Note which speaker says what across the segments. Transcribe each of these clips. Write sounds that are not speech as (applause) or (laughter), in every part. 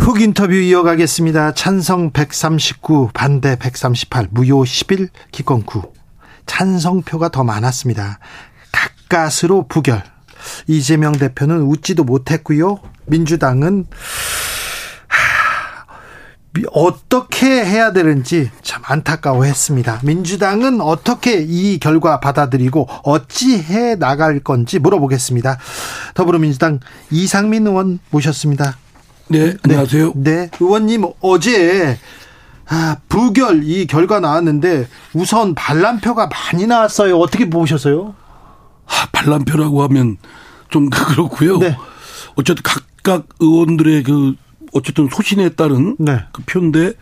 Speaker 1: 훅 인터뷰 이어가겠습니다. 찬성 139, 반대 138, 무효 11, 기권 9. 찬성표가 더 많았습니다. 가까스로 부결. 이재명 대표는 웃지도 못했고요. 민주당은 어떻게 해야 되는지 참 안타까워했습니다. 민주당은 어떻게 이 결과 받아들이고 어찌 해 나갈 건지 물어보겠습니다. 더불어민주당 이상민 의원 모셨습니다.
Speaker 2: 네, 안녕하세요.
Speaker 1: 네, 네. 의원님 어제 아, 부결 이 결과 나왔는데 우선 반란표가 많이 나왔어요. 어떻게 보셨어요?
Speaker 2: 아, 반란표라고 하면 좀 (laughs) 그렇고요. 네. 어쨌든 각각 의원들의 그 어쨌든 소신에 따른 네. 그 표인데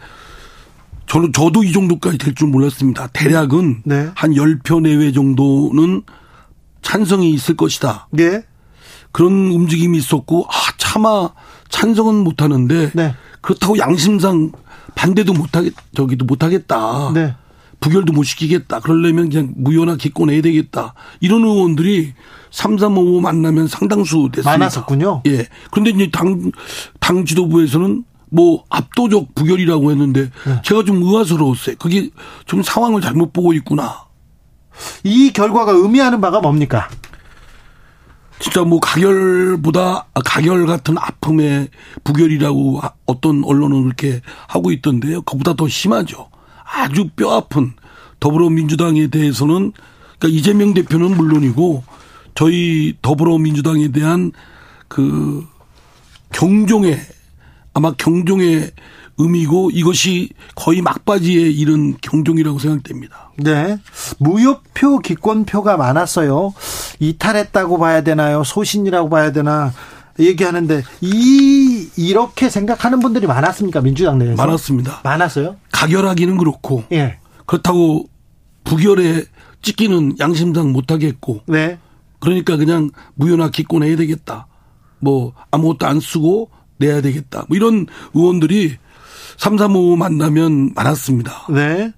Speaker 2: 저는 저도 이 정도까지 될 줄 몰랐습니다. 대략은 네. 한 10표 내외 정도는 찬성이 있을 것이다. 네. 그런 움직임이 있었고 아 차마 찬성은 못 하는데 네. 그렇다고 양심상 반대도 못 하겠 저기도 못 하겠다. 네. 부결도 못 시키겠다. 그러려면 그냥 무효나 기권해야 되겠다. 이런 의원들이 3, 3, 5 만나면 상당수 됐습니다.
Speaker 1: 많았었군요.
Speaker 2: 예. 그런데 이제 당, 당 지도부에서는 뭐 압도적 부결이라고 했는데 네. 제가 좀 의아스러웠어요. 그게 좀 상황을 잘못 보고 있구나.
Speaker 1: 이 결과가 의미하는 바가 뭡니까?
Speaker 2: 진짜 뭐 가결보다 가결 같은 아픔의 부결이라고 어떤 언론은 그렇게 하고 있던데요. 그보다 더 심하죠. 아주 뼈 아픈 더불어민주당에 대해서는 그러니까 이재명 대표는 물론이고 저희 더불어민주당에 대한 그 경종의 아마 경종의 의미고 이것이 거의 막바지에 이른 경종이라고 생각됩니다.
Speaker 1: 네. 무효표, 기권표가 많았어요. 이탈했다고 봐야 되나요? 소신이라고 봐야 되나? 얘기하는데 이 이렇게 생각하는 분들이 많았습니까 민주당 내에서
Speaker 2: 많았습니다.
Speaker 1: 많았어요?
Speaker 2: 가결하기는 그렇고 예. 그렇다고 부결에 찍기는 양심상 못 하겠고 네. 그러니까 그냥 무효나 기권해야 되겠다. 뭐 아무것도 안 쓰고 내야 되겠다. 뭐 이런 의원들이 3, 3, 5 만나면 많았습니다.
Speaker 1: 네.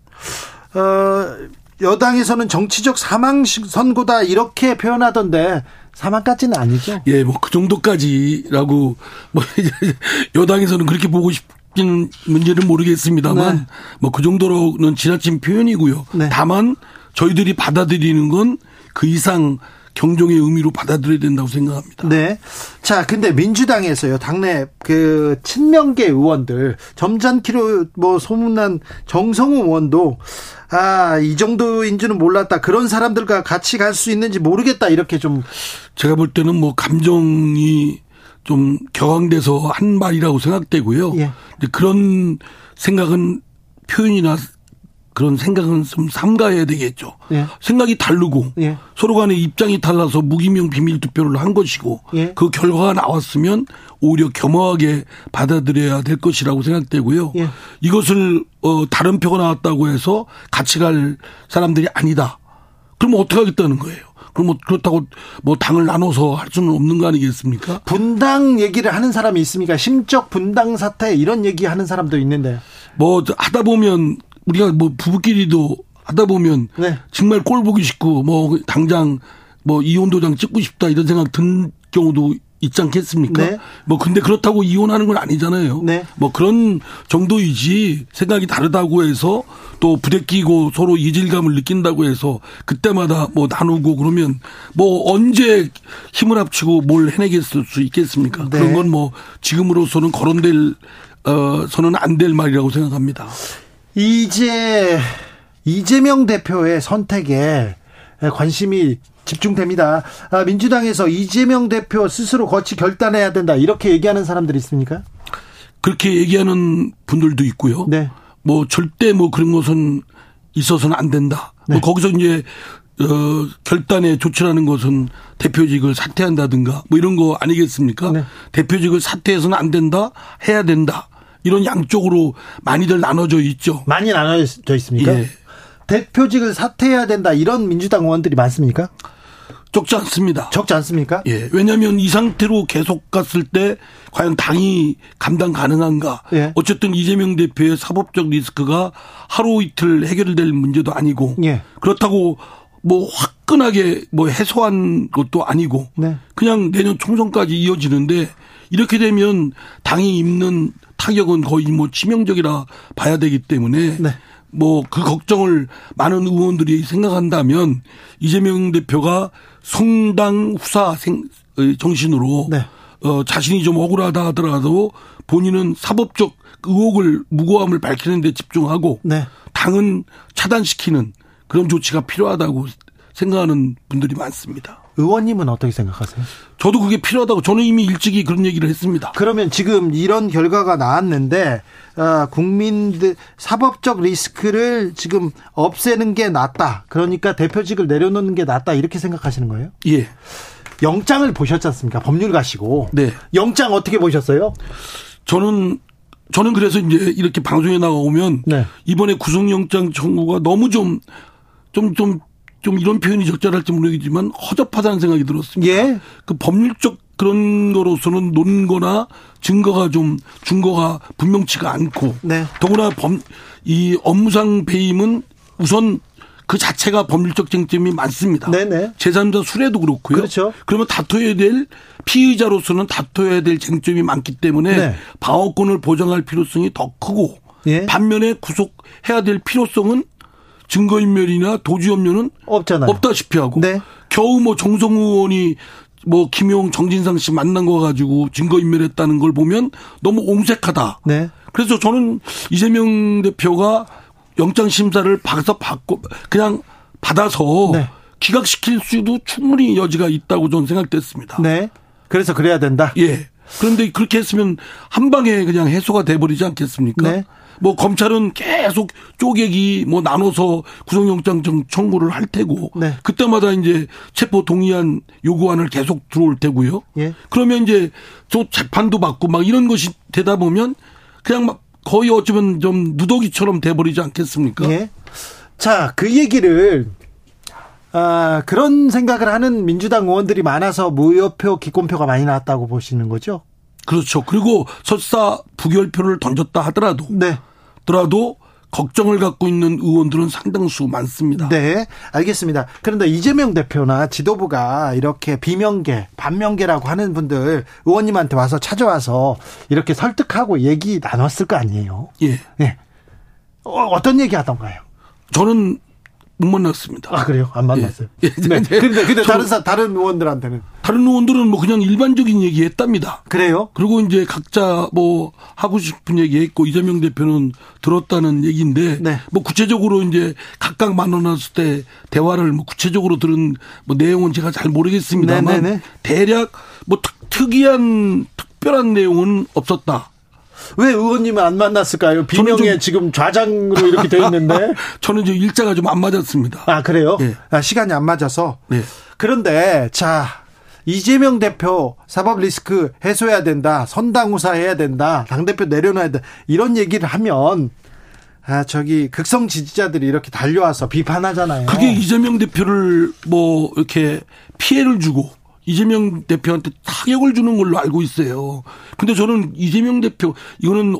Speaker 1: 어, 여당에서는 정치적 사망 선고다 이렇게 표현하던데 사망까지는 아니죠?
Speaker 2: 예, 뭐 그 정도까지라고 뭐 (laughs) 여당에서는 그렇게 보고 싶은 문제는 모르겠습니다만 네. 뭐그 정도로는 지나친 표현이고요. 네. 다만 저희들이 받아들이는 건 그 이상 경종의 의미로 받아들여야 된다고 생각합니다.
Speaker 1: 네. 자, 근데 민주당에서요, 당내 그 친명계 의원들, 점잖기로 뭐 소문난 정성우 의원도 아, 이 정도인 줄은 몰랐다. 그런 사람들과 같이 갈 수 있는지 모르겠다. 이렇게 좀.
Speaker 2: 제가 볼 때는 뭐 감정이 좀 격앙돼서 한 말이라고 생각되고요. 예. 그런 생각은 표현이나 그런 생각은 좀 삼가해야 되겠죠. 예. 생각이 다르고 예. 서로 간에 입장이 달라서 무기명 비밀 투표를 한 것이고 예. 그 결과가 나왔으면 오히려 겸허하게 받아들여야 될 것이라고 생각되고요. 예. 이것을 어 다른 표가 나왔다고 해서 같이 갈 사람들이 아니다. 그럼 어떻게 하겠다는 거예요? 그럼 뭐 그렇다고 뭐 당을 나눠서 할 수는 없는 거 아니겠습니까?
Speaker 1: 분당 얘기를 하는 사람이 있습니까? 심적 분당 사태 이런 얘기 하는 사람도 있는데.
Speaker 2: 뭐 하다 보면 우리가 뭐 부부끼리도 하다 보면 네. 정말 꼴 보기 싫고 뭐 당장 뭐 이혼 도장 찍고 싶다 이런 생각 든 경우도 있지 않겠습니까? 네. 뭐 근데 그렇다고 이혼하는 건 아니잖아요. 네. 뭐 그런 정도이지 생각이 다르다고 해서 또 부대끼고 서로 이질감을 느낀다고 해서 그때마다 뭐 나누고 그러면 뭐 언제 힘을 합치고 뭘 해내겠을 수 있겠습니까? 네. 그런 건 뭐 지금으로서는 거론될 어 서는 안 될 말이라고 생각합니다.
Speaker 1: 이제 이재명 대표의 선택에 관심이 집중됩니다. 아, 민주당에서 이재명 대표 스스로 거치 결단해야 된다 이렇게 얘기하는 사람들이 있습니까?
Speaker 2: 그렇게 얘기하는 분들도 있고요. 네. 뭐 절대 뭐 그런 것은 있어서는 안 된다. 뭐 네. 뭐 거기서 이제 어 결단에 조치라는 것은 대표직을 사퇴한다든가 뭐 이런 거 아니겠습니까? 네. 대표직을 사퇴해서는 안 된다, 해야 된다. 이런 양쪽으로 많이들 나눠져 있죠.
Speaker 1: 많이 나눠져 있습니까? 예. 대표직을 사퇴해야 된다 이런 민주당 의원들이 많습니까?
Speaker 2: 적지 않습니다.
Speaker 1: 적지 않습니까?
Speaker 2: 예. 왜냐하면 이 상태로 계속 갔을 때 과연 당이 감당 가능한가? 예. 어쨌든 이재명 대표의 사법적 리스크가 하루 이틀 해결될 문제도 아니고 예. 그렇다고 뭐 화끈하게 뭐 해소한 것도 아니고 네. 그냥 내년 총선까지 이어지는데 이렇게 되면 당이 입는 타격은 거의 뭐 치명적이라 봐야 되기 때문에 네. 뭐그 걱정을 많은 의원들이 생각한다면 이재명 대표가 성당 후사 생 정신으로 네. 어 자신이 좀 억울하다 하더라도 본인은 사법적 의혹을 무고함을 밝히는 데 집중하고 네. 당은 차단시키는 그런 조치가 필요하다고 생각하는 분들이 많습니다.
Speaker 1: 의원님은 어떻게 생각하세요?
Speaker 2: 저도 그게 필요하다고 저는 이미 일찍이 그런 얘기를 했습니다.
Speaker 1: 그러면 지금 이런 결과가 나왔는데 어, 국민들 사법적 리스크를 지금 없애는 게 낫다. 그러니까 대표직을 내려놓는 게 낫다 이렇게 생각하시는 거예요?
Speaker 2: 예.
Speaker 1: 영장을 보셨지 않습니까? 법률 가시고.
Speaker 2: 네.
Speaker 1: 영장 어떻게 보셨어요?
Speaker 2: 저는 저는 그래서 이제 이렇게 방송에 나오면 네. 이번에 구속영장 청구가 너무 좀 좀, 좀, 좀 이런 표현이 적절할지 모르겠지만 허접하다는 생각이 들었습니다. 예. 그 법률적 그런 거로서는 논거나 증거가 좀 증거가 분명치가 않고 네. 더구나 범 이 업무상 배임은 우선 그 자체가 법률적 쟁점이 많습니다. 네네. 제3자 수뢰도 그렇고요.
Speaker 1: 그렇죠.
Speaker 2: 그러면 다퉈야 될 피의자로서는 다퉈야 될 쟁점이 많기 때문에 네. 방어권을 보장할 필요성이 더 크고 예. 반면에 구속해야 될 필요성은 증거인멸이나 도주염료는 없잖아요. 없다시피 하고 네. 겨우 뭐 정성 의원이 뭐 김용 정진상 씨 만난 거 가지고 증거인멸했다는 걸 보면 너무 옹색하다. 네. 그래서 저는 이재명 대표가 영장 심사를 받아서 받고 그냥 받아서 네. 기각시킬 수도 충분히 여지가 있다고 저는 생각됐습니다.
Speaker 1: 네. 그래서 그래야 된다.
Speaker 2: 예. 그런데 그렇게 했으면 한 방에 그냥 해소가 돼 버리지 않겠습니까? 네. 뭐 검찰은 계속 쪼개기 뭐 나눠서 구속영장 청구를 할 테고 네. 그때마다 이제 체포 동의안 요구안을 계속 들어올 테고요. 예. 그러면 이제 또 재판도 받고 막 이런 것이 되다 보면 그냥 막 거의 어쩌면 좀 누더기처럼 돼버리지 않겠습니까? 예.
Speaker 1: 자, 그 얘기를 아, 그런 생각을 하는 민주당 의원들이 많아서 무효표, 기권표가 많이 나왔다고 보시는 거죠?
Speaker 2: 그렇죠. 그리고 설사 부결표를 던졌다 하더라도 네. 더라도 걱정을 갖고 있는 의원들은 상당수 많습니다.
Speaker 1: 네, 알겠습니다. 그런데 이재명 대표나 지도부가 이렇게 비명계, 반명계라고 하는 분들 의원님한테 와서 찾아와서 이렇게 설득하고 얘기 나눴을 거 아니에요?
Speaker 2: 예. 예.
Speaker 1: 어, 어떤 얘기 하던가요?
Speaker 2: 저는 못 만났습니다.
Speaker 1: 아 그래요? 안 만났어요. 예. 예. 네. 근데 근데 다른 사, 다른 의원들한테는
Speaker 2: 다른 의원들은 뭐 그냥 일반적인 얘기 했답니다.
Speaker 1: 그래요?
Speaker 2: 그리고 이제 각자 뭐 하고 싶은 얘기 했고 이재명 대표는 들었다는 얘기인데 네. 뭐 구체적으로 이제 각각 만나놨을 때 대화를 뭐 구체적으로 들은 뭐 내용은 제가 잘 모르겠습니다만 네네네. 네, 네. 대략 뭐 특, 특이한 특별한 내용은 없었다.
Speaker 1: 왜 의원님은 안 만났을까요? 비명에 지금 좌장으로 이렇게 돼 있는데. (laughs)
Speaker 2: 저는 지금 일자가 좀 안 맞았습니다.
Speaker 1: 아, 그래요? 네. 아, 시간이 안 맞아서. 네. 그런데, 자, 이재명 대표 사법 리스크 해소해야 된다. 선당우사 해야 된다. 당대표 내려놔야 된다. 이런 얘기를 하면, 아, 저기, 극성 지지자들이 이렇게 달려와서 비판하잖아요.
Speaker 2: 그게 이재명 대표를 뭐, 이렇게 피해를 주고, 이재명 대표한테 타격을 주는 걸로 알고 있어요. 근데 저는 이재명 대표 이거는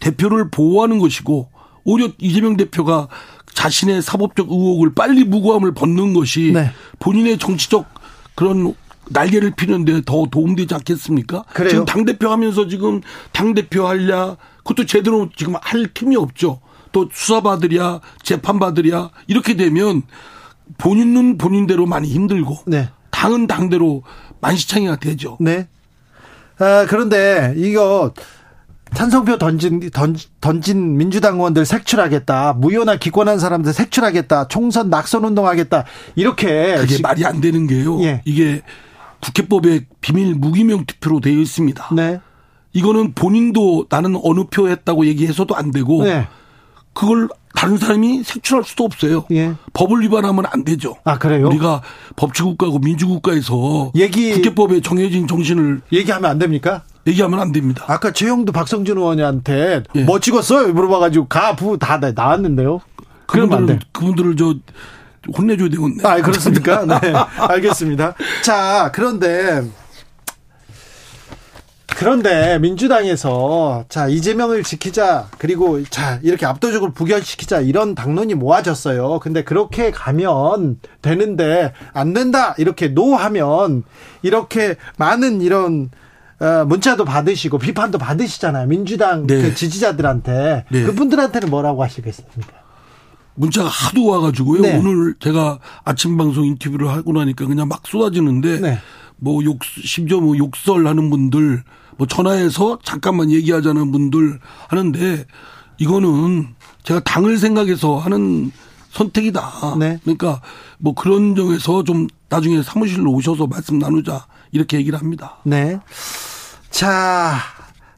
Speaker 2: 대표를 보호하는 것이고 오히려 이재명 대표가 자신의 사법적 의혹을 빨리 무고함을 벗는 것이 네. 본인의 정치적 그런 날개를 피는데 더 도움되지 않겠습니까? 그래요? 지금 당 대표 하면서 지금 당 대표 할랴 그것도 제대로 지금 할 틈이 없죠. 또 수사받으랴 재판받으랴 이렇게 되면 본인은 본인대로 많이 힘들고 네. 당은 당대로 만시창이가 되죠.
Speaker 1: 네. 아, 그런데 이거 찬성표 던진, 던, 던진 민주당 의원들 색출하겠다. 무효나 기권한 사람들 색출하겠다. 총선 낙선 운동하겠다. 이렇게.
Speaker 2: 그게 시... 말이 안 되는 게요. 예. 이게 국회법에 비밀 무기명 투표로 되어 있습니다. 네. 이거는 본인도 나는 어느 표 했다고 얘기해서도 안 되고 네. 그걸 다른 사람이 색출할 수도 없어요. 예. 법을 위반하면 안 되죠.
Speaker 1: 아 그래요?
Speaker 2: 우리가 법치국가고 민주국가에서 얘기 국회법에 정해진 정신을
Speaker 1: 얘기하면 안 됩니까?
Speaker 2: 얘기하면 안 됩니다.
Speaker 1: 아까 최영도 박성준 의원한테 예. 뭐 찍었어요? 물어봐가지고 가부 다 나왔는데요.
Speaker 2: 그분들은 그분들을 저 혼내줘야 되겠네.
Speaker 1: 아 그렇습니까? 네, (laughs) 알겠습니다. 자 그런데 그런데 민주당에서 자 이재명을 지키자 그리고 자 이렇게 압도적으로 부결시키자 이런 당론이 모아졌어요. 근데 그렇게 가면 되는데 안 된다 이렇게 노하면 이렇게 많은 이런 어, 문자도 받으시고 비판도 받으시잖아요. 민주당 네. 그 지지자들한테 네. 그분들한테는 뭐라고 하시겠습니까?
Speaker 2: 문자가 하도 와가지고요. 네. 오늘 제가 아침 방송 인터뷰를 하고 나니까 그냥 막 쏟아지는데 네. 뭐 욕, 심지어 뭐 욕설하는 분들 뭐 전화해서 잠깐만 얘기하자는 분들 하는데 이거는 제가 당을 생각해서 하는 선택이다. 네. 그러니까 뭐 그런 점에서 좀 나중에 사무실로 오셔서 말씀 나누자 이렇게 얘기를 합니다.
Speaker 1: 네. 자,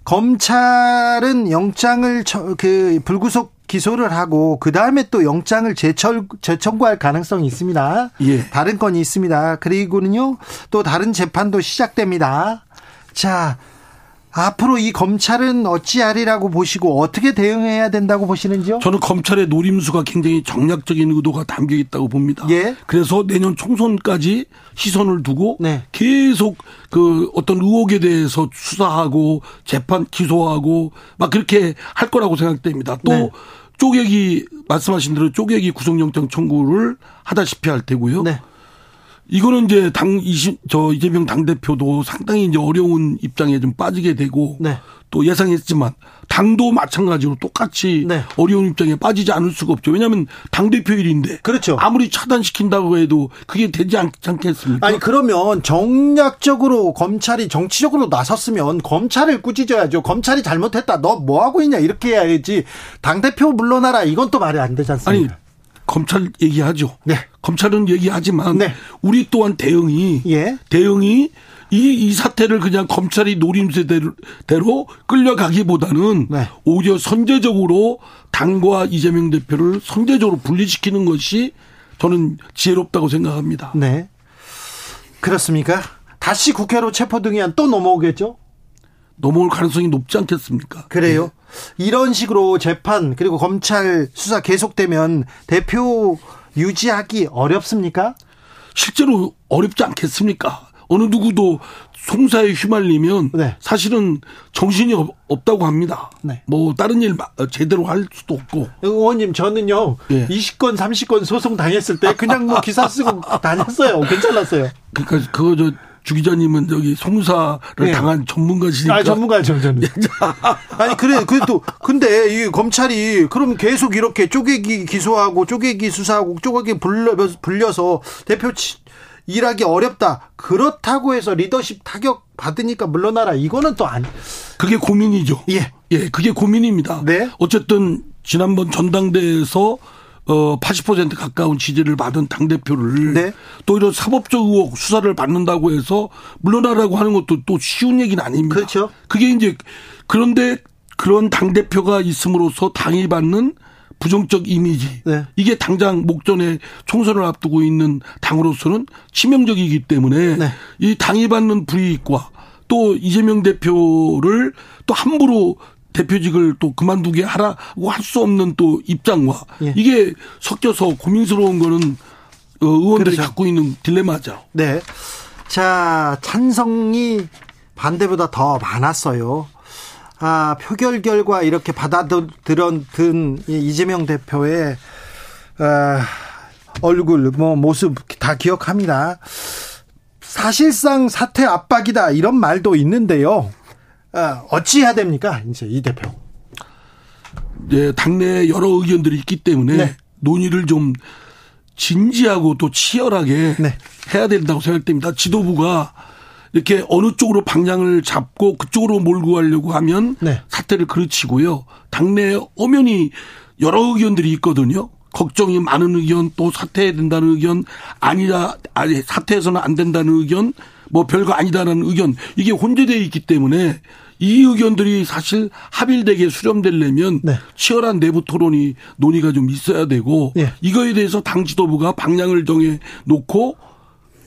Speaker 1: 검찰은 영장을 그 불구속 기소를 하고 그 다음에 또 영장을 재철 재청구할 가능성이 있습니다. 예. 다른 건이 있습니다. 그리고는요 또 다른 재판도 시작됩니다. 자 앞으로 이 검찰은 어찌하리라고 보시고 어떻게 대응해야 된다고 보시는지요?
Speaker 2: 저는 검찰의 노림수가 굉장히 정략적인 의도가 담겨 있다고 봅니다. 예. 그래서 내년 총선까지 시선을 두고 네. 계속 그 어떤 의혹에 대해서 수사하고 재판 기소하고 막 그렇게 할 거라고 생각됩니다. 또 네. 쪼개기 말씀하신 대로 쪼개기 구속영장 청구를 하다시피 할 테고요. 네. 이거는 이제 당 이십 저 이재명 당 대표도 상당히 이제 어려운 입장에 좀 빠지게 되고 네. 또 예상했지만 당도 마찬가지로 똑같이 네. 어려운 입장에 빠지지 않을 수가 없죠. 왜냐하면 당 대표 일인데 그렇죠. 아무리 차단시킨다고 해도 그게 되지 않, 않겠습니까?
Speaker 1: 아니 그러면 정략적으로 검찰이 정치적으로 나섰으면 검찰을 꾸짖어야죠. 검찰이 잘못했다. 너 뭐 하고 있냐 이렇게 해야지. 당 대표 물러나라 이건 또 말이 안 되지 않습니까? 아니
Speaker 2: 검찰 얘기하죠. 네. 검찰은 얘기하지만 네. 우리 또한 대응이 예. 대응이 이, 이 사태를 그냥 검찰이 노림세대로 끌려가기보다는 네. 오히려 선제적으로 당과 이재명 대표를 선제적으로 분리시키는 것이 저는 지혜롭다고 생각합니다.
Speaker 1: 네. 그렇습니까? 다시 국회로 체포등의안 또 넘어오겠죠?
Speaker 2: 넘어올 가능성이 높지 않겠습니까?
Speaker 1: 그래요? 네. 이런 식으로 재판 그리고 검찰 수사 계속되면 대표 유지하기 어렵습니까?
Speaker 2: 실제로 어렵지 않겠습니까? 어느 누구도 송사에 휘말리면 네. 사실은 정신이 없, 다고 합니다. 네. 뭐 다른 일 제대로 할 수도 없고.
Speaker 1: 의원님 저는요. 네. 20건 30건 소송 당했을 때 그냥 뭐 기사 쓰고 다녔어요. 괜찮았어요.
Speaker 2: 그러니까 그거 저 주 기자님은 저기 송사를 네. 당한 전문가시니까.
Speaker 1: 아, 전문가죠, 저는. (laughs) 아니, 그래, 그래도, 근데 이 검찰이 그럼 계속 이렇게 쪼개기 기소하고 쪼개기 수사하고 쪼개기 불려, 불려서 대표 일하기 어렵다. 그렇다고 해서 리더십 타격 받으니까 물러나라. 이거는 또 아니.
Speaker 2: 그게 고민이죠. 예. 예, 그게 고민입니다. 네. 어쨌든 지난번 전당대에서 어, 80% 가까운 지지를 받은 당대표를 네. 또 이런 사법적 의혹 수사를 받는다고 해서 물러나라고 하는 것도 또 쉬운 얘기는 아닙니다.
Speaker 1: 그렇죠.
Speaker 2: 그게 이제 그런데 그런 당대표가 있음으로써 당이 받는 부정적 이미지. 네. 이게 당장 목전에 총선을 앞두고 있는 당으로서는 치명적이기 때문에 네. 이 당이 받는 불이익과 또 이재명 대표를 또 함부로 대표직을 또 그만두게 하라고 할 수 없는 또 입장과 예. 이게 섞여서 고민스러운 거는 어, 의원들이 그렇죠. 갖고 있는 딜레마죠.
Speaker 1: 네. 자, 찬성이 반대보다 더 많았어요. 아, 표결 결과 이렇게 받아들은 이재명 대표의 아, 얼굴, 뭐 모습 다 기억합니다. 사실상 사퇴 압박이다 이런 말도 있는데요. 어, 어찌해야 됩니까? 이제 이 대표.
Speaker 2: 네, 당내 여러 의견들이 있기 때문에 네. 논의를 좀 진지하고 또 치열하게 네. 해야 된다고 생각됩니다. 지도부가 이렇게 어느 쪽으로 방향을 잡고 그쪽으로 몰고 가려고 하면 네. 사태를 그르치고요. 당내 엄연히 여러 의견들이 있거든요. 걱정이 많은 의견, 또 사퇴해야 된다는 의견, 아니다, 아니, 사퇴해서는 안 된다는 의견, 뭐 별거 아니다라는 의견, 이게 혼재되어 있기 때문에 이 의견들이 사실 합일되게 수렴되려면 네. 치열한 내부 토론이 논의가 좀 있어야 되고 네. 이거에 대해서 당 지도부가 방향을 정해 놓고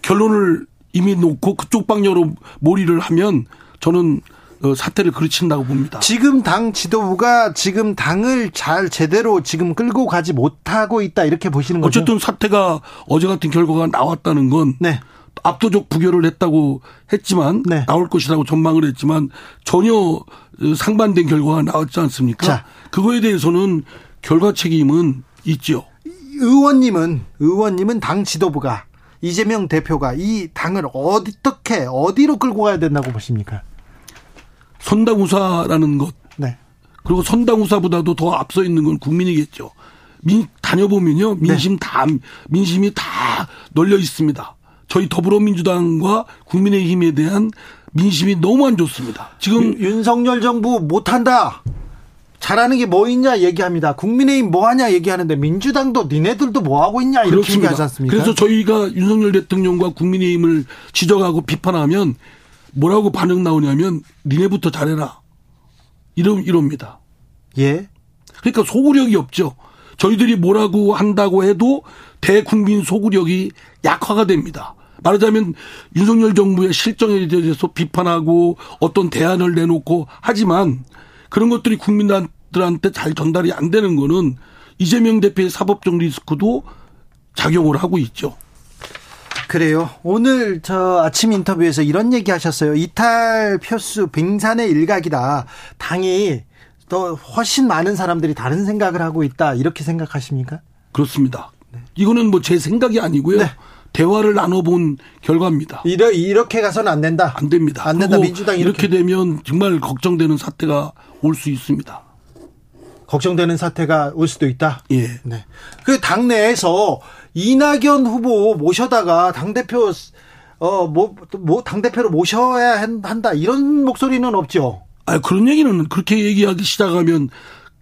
Speaker 2: 결론을 이미 놓고 그쪽 방향으로 몰이를 하면 저는 어, 사태를 그르친다고 봅니다.
Speaker 1: 지금 당 지도부가 지금 당을 잘 제대로 지금 끌고 가지 못하고 있다 이렇게 보시는 거죠?
Speaker 2: 어쨌든 사태가 어제 같은 결과가 나왔다는 건 네. 압도적 부결을 했다고 했지만 네. 나올 것이라고 전망을 했지만 전혀 상반된 결과가 나왔지 않습니까? 자. 그거에 대해서는 결과 책임은 있죠.
Speaker 1: 의원님은 의원님은 당 지도부가 이재명 대표가 이 당을 어떻게 어디로 끌고 가야 된다고 보십니까?
Speaker 2: 선당우사라는 것. 네. 그리고 선당우사보다도 더 앞서 있는 건 국민이겠죠. 민, 다녀보면요. 민심 네. 다, 민심이 다 널려 있습니다. 저희 더불어민주당과 국민의힘에 대한 민심이 너무 안 좋습니다. 지금
Speaker 1: 윤, 석열 정부 못한다. 잘하는 게 뭐 있냐 얘기합니다. 국민의힘 뭐 하냐 얘기하는데 민주당도 니네들도 뭐 하고 있냐 이렇게 그렇습니다. 얘기하지 않습니까?
Speaker 2: 그래서 저희가 윤석열 대통령과 국민의힘을 지적하고 비판하면 뭐라고 반응 나오냐면 니네부터 잘해라. 이러, 이럽니다.
Speaker 1: 예.
Speaker 2: 그러니까 소구력이 없죠. 저희들이 뭐라고 한다고 해도 대국민 소구력이 약화가 됩니다. 말하자면 윤석열 정부의 실정에 대해서 비판하고 어떤 대안을 내놓고 하지만 그런 것들이 국민들한테 잘 전달이 안 되는 거는 이재명 대표의 사법적 리스크도 작용을 하고 있죠.
Speaker 1: 그래요. 오늘 저 아침 인터뷰에서 이런 얘기 하셨어요. 이탈 표수 빙산의 일각이다. 당이 더 훨씬 많은 사람들이 다른 생각을 하고 있다. 이렇게 생각하십니까?
Speaker 2: 그렇습니다. 네. 이거는 뭐 제 생각이 아니고요. 네. 대화를 나눠본 결과입니다.
Speaker 1: 이러, 이렇게 가서는 안 된다.
Speaker 2: 안 됩니다.
Speaker 1: 안 된다. 민주당
Speaker 2: 이렇게. 이렇게 되면 정말 걱정되는 사태가 올 수 있습니다.
Speaker 1: 걱정되는 사태가 올 수도 있다.
Speaker 2: 예.
Speaker 1: 네. 그 당내에서 이낙연 후보 모셔다가 당 대표 어뭐 뭐당 대표로 모셔야 한다 이런 목소리는 없죠.
Speaker 2: 아 그런 얘기는 그렇게 얘기하기 시작하면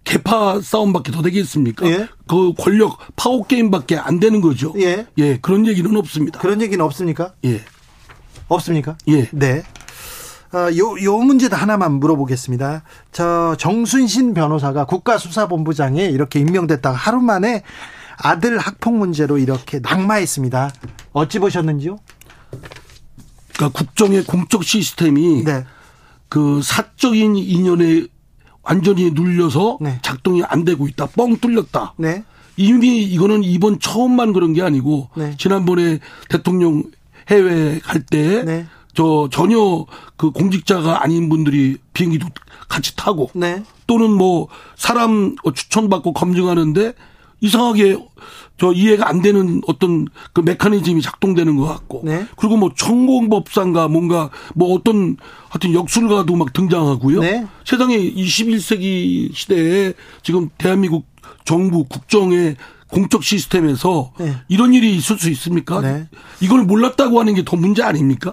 Speaker 2: 개파 싸움밖에 더 되겠습니까? 예? 그 권력 파워 게임밖에 안 되는 거죠.
Speaker 1: 예.
Speaker 2: 예, 그런 얘기는 없습니다.
Speaker 1: 그런 얘기는 없습니까?
Speaker 2: 예.
Speaker 1: 없습니까?
Speaker 2: 예.
Speaker 1: 네. 어, 요, 요 문제도 하나만 물어보겠습니다. 저 정순신 변호사가 국가수사본부장에 이렇게 임명됐다가 하루 만에 아들 학폭 문제로 이렇게 낙마했습니다. 어찌 보셨는지요?
Speaker 2: 그러니까 국정의 공적 시스템이 네. 그 사적인 인연에 완전히 눌려서 네. 작동이 안 되고 있다. 뻥 뚫렸다.
Speaker 1: 네.
Speaker 2: 이미 이거는 이번 처음만 그런 게 아니고 네. 지난번에 대통령 해외 갈때 네. 저 전혀 그 공직자가 아닌 분들이 비행기도 같이 타고
Speaker 1: 네.
Speaker 2: 또는 뭐 사람 추천받고 검증하는데 이상하게 저 이해가 안 되는 어떤 그 메커니즘이 작동되는 것 같고
Speaker 1: 네.
Speaker 2: 그리고 뭐 천공법상가 뭔가 뭐 어떤 하여튼 역술가도 막 등장하고요.
Speaker 1: 네.
Speaker 2: 세상에 21세기 시대에 지금 대한민국 정부 국정의 공적 시스템에서 네. 이런 일이 있을 수 있습니까?
Speaker 1: 네.
Speaker 2: 이걸 몰랐다고 하는 게 더 문제 아닙니까?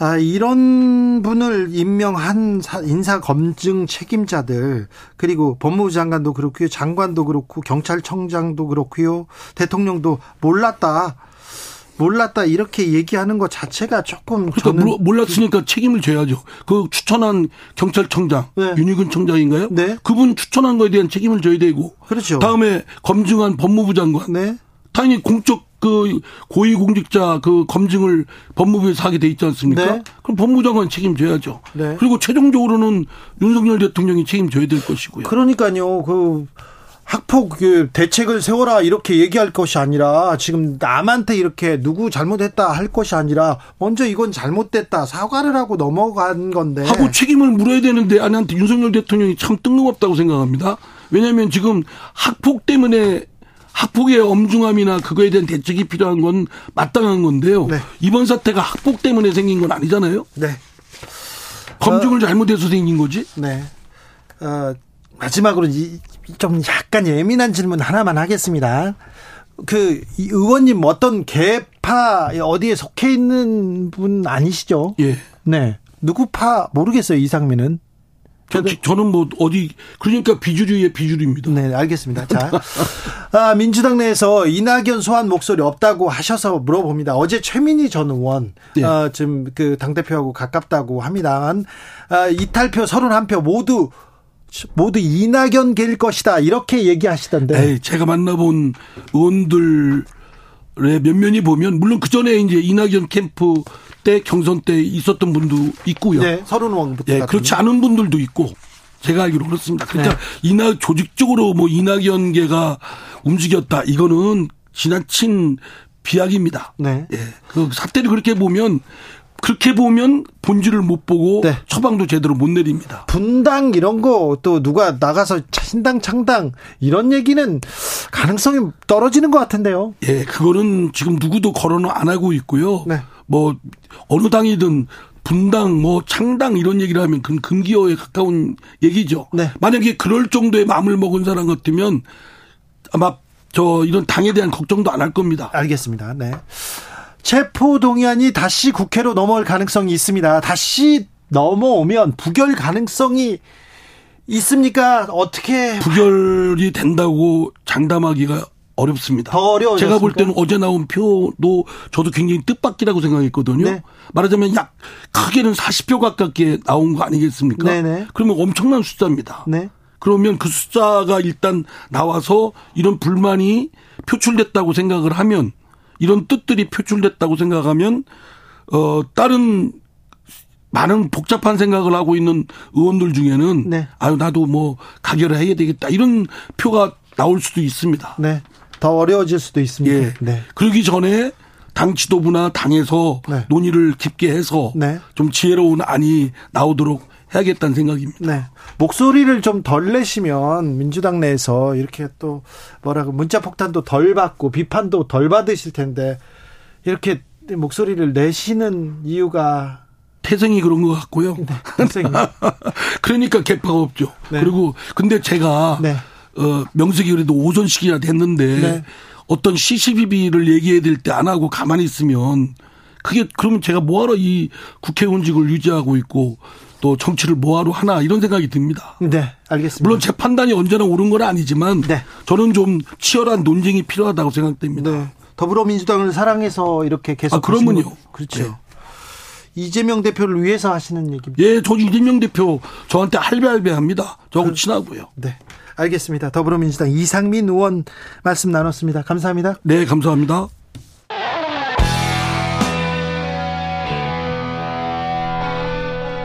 Speaker 1: 아, 이런 분을 임명한 인사 검증 책임자들 그리고 법무부 장관도 그렇고요. 장관도 그렇고 경찰청장도 그렇고요. 대통령도 몰랐다. 몰랐다 이렇게 얘기하는 것 자체가 조금
Speaker 2: 그러니까 몰랐으니까 책임을 져야죠. 그 추천한 경찰청장 네. 윤희근 청장인가요?
Speaker 1: 네.
Speaker 2: 그분 추천한 거에 대한 책임을 져야 되고
Speaker 1: 그렇죠.
Speaker 2: 다음에 검증한 법무부 장관
Speaker 1: 네.
Speaker 2: 당연히 공적 그 고위공직자 그 검증을 법무부에서 하게 돼 있지 않습니까?
Speaker 1: 네.
Speaker 2: 그럼 법무장관 책임져야죠.
Speaker 1: 네.
Speaker 2: 그리고 최종적으로는 윤석열 대통령이 책임져야 될 것이고요.
Speaker 1: 그러니까요. 그 학폭 그 대책을 세워라 이렇게 얘기할 것이 아니라 지금 남한테 이렇게 누구 잘못했다 할 것이 아니라 먼저 이건 잘못됐다 사과를 하고 넘어간 건데
Speaker 2: 하고 책임을 물어야 되는데 아니 한테 윤석열 대통령이 참 뜬금없다고 생각합니다. 왜냐하면 지금 학폭 때문에 학폭의 엄중함이나 그거에 대한 대책이 필요한 건 마땅한 건데요.
Speaker 1: 네.
Speaker 2: 이번 사태가 학폭 때문에 생긴 건 아니잖아요.
Speaker 1: 네.
Speaker 2: 검증을 어, 잘못해서 생긴 거지.
Speaker 1: 네. 어, 마지막으로 이, 좀 약간 예민한 질문 하나만 하겠습니다. 그 의원님 어떤 개파 어디에 속해 있는 분 아니시죠?
Speaker 2: 예.
Speaker 1: 네. 누구 파 모르겠어요 이상민은.
Speaker 2: 저, 저는 뭐 어디 그러니까 비주류의 비주류입니다.
Speaker 1: 네, 알겠습니다. 자, 아, 민주당 내에서 이낙연 소환 목소리 없다고 하셔서 물어봅니다. 어제 최민희 전 의원 네. 어, 지금 그 당 대표하고 가깝다고 합니다. 아, 이탈표 31표 모두 모두 이낙연 갤 것이다 이렇게 얘기하시던데.
Speaker 2: 에이, 제가 만나본 의원들 면면이 보면 물론 그 전에 이제 이낙연 캠프 때 경선 때 있었던 분도 있고요.
Speaker 1: 네, 서른 왕부터.
Speaker 2: 예, 그렇지 않은 분들도 있고 제가 알기로 그렇습니다. 그러니까 네. 이낙 조직적으로 뭐 이낙연계가 움직였다 이거는 지나친 비약입니다. 네. 예, 그 사태를 그렇게 보면 그렇게 보면 본질을 못 보고 네. 처방도 제대로 못 내립니다.
Speaker 1: 분당 이런 거 또 누가 나가서 신당 창당 이런 얘기는 가능성이 떨어지는 것 같은데요.
Speaker 2: 예, 그거는 지금 누구도 거론을 안 하고 있고요. 네. 뭐 어느 당이든 분당 뭐 창당 이런 얘기를 하면 그건 금기어에 가까운 얘기죠. 네. 만약에 그럴 정도의 마음을 먹은 사람 같으면 아마 저 이런 당에 대한 걱정도 안 할 겁니다.
Speaker 1: 알겠습니다. 네. 체포 동의안이 다시 국회로 넘어올 가능성이 있습니다. 다시 넘어오면 부결 가능성이 있습니까? 어떻게
Speaker 2: 부결이 된다고 장담하기가 어렵습니다.
Speaker 1: 더 어려워.
Speaker 2: 제가 볼 때는 어제 나온 표도 저도 굉장히 뜻밖이라고 생각했거든요. 네. 말하자면 약 크게는 40표 가깝게 나온 거 아니겠습니까? 네네. 그러면 엄청난 숫자입니다. 네. 그러면 그 숫자가 일단 나와서 이런 불만이 표출됐다고 생각을 하면 이런 뜻들이 표출됐다고 생각하면 어 다른 많은 복잡한 생각을 하고 있는 의원들 중에는 네. 아유 나도 뭐 가결을 해야 되겠다 이런 표가 나올 수도 있습니다.
Speaker 1: 네. 더 어려워질 수도 있습니다. 예.
Speaker 2: 네. 그러기 전에 당 지도부나 당에서 네. 논의를 깊게 해서 네. 좀 지혜로운 안이 나오도록 해야겠다는 생각입니다. 네.
Speaker 1: 목소리를 좀 덜 내시면 민주당 내에서 이렇게 또 뭐라고 문자 폭탄도 덜 받고 비판도 덜 받으실 텐데 이렇게 목소리를 내시는 이유가
Speaker 2: 태생이 그런 것 같고요. 네, 태생이. (laughs) 그러니까 개파가 없죠. 네. 그리고 근데 제가 네. 어 명색이 그래도 오전식이나 됐는데 네. 어떤 CCBB를 얘기해야 될 때 안 하고 가만히 있으면 그게 그러면 제가 뭐하러 이 국회의원직을 유지하고 있고 또 정치를 뭐하러 하나 이런 생각이 듭니다.
Speaker 1: 네, 알겠습니다.
Speaker 2: 물론 제 판단이 언제나 옳은 건 아니지만 네. 저는 좀 치열한 논쟁이 필요하다고 생각됩니다. 네.
Speaker 1: 더불어민주당을 사랑해서 이렇게 계속
Speaker 2: 아, 그러면요.
Speaker 1: 그렇죠. 네. 이재명 대표를 위해서 하시는 얘기입니다.
Speaker 2: 예, 저 이재명 대표 저한테 할배할배합니다. 저하고 그, 친하고요.
Speaker 1: 네. 알겠습니다. 더불어민주당 이상민 의원 말씀 나눴습니다. 감사합니다.
Speaker 2: 네, 감사합니다.